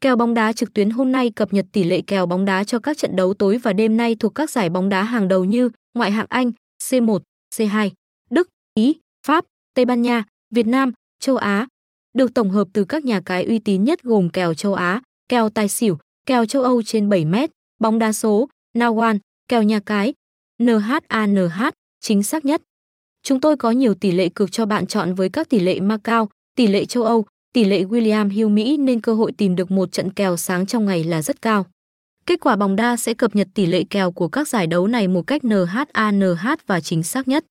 Kèo bóng đá trực tuyến hôm nay cập nhật tỷ lệ kèo bóng đá cho các trận đấu tối và đêm nay thuộc các giải bóng đá hàng đầu như ngoại hạng Anh, C1, C2, Đức, Ý, Pháp, Tây Ban Nha, Việt Nam, châu Á. Được tổng hợp từ các nhà cái uy tín nhất gồm kèo châu Á, kèo tài xỉu, kèo châu Âu trên 7 mét, bóng đá số, Nawan, kèo nhà cái, NHANH, chính xác nhất. Chúng tôi có nhiều tỷ lệ cược cho bạn chọn với các tỷ lệ Macau, tỷ lệ châu Âu, tỷ lệ William Hill Mỹ nên cơ hội tìm được một trận kèo sáng trong ngày là rất cao. Kết quả bóng đa sẽ cập nhật tỷ lệ kèo của các giải đấu này một cách NHANH và chính xác nhất.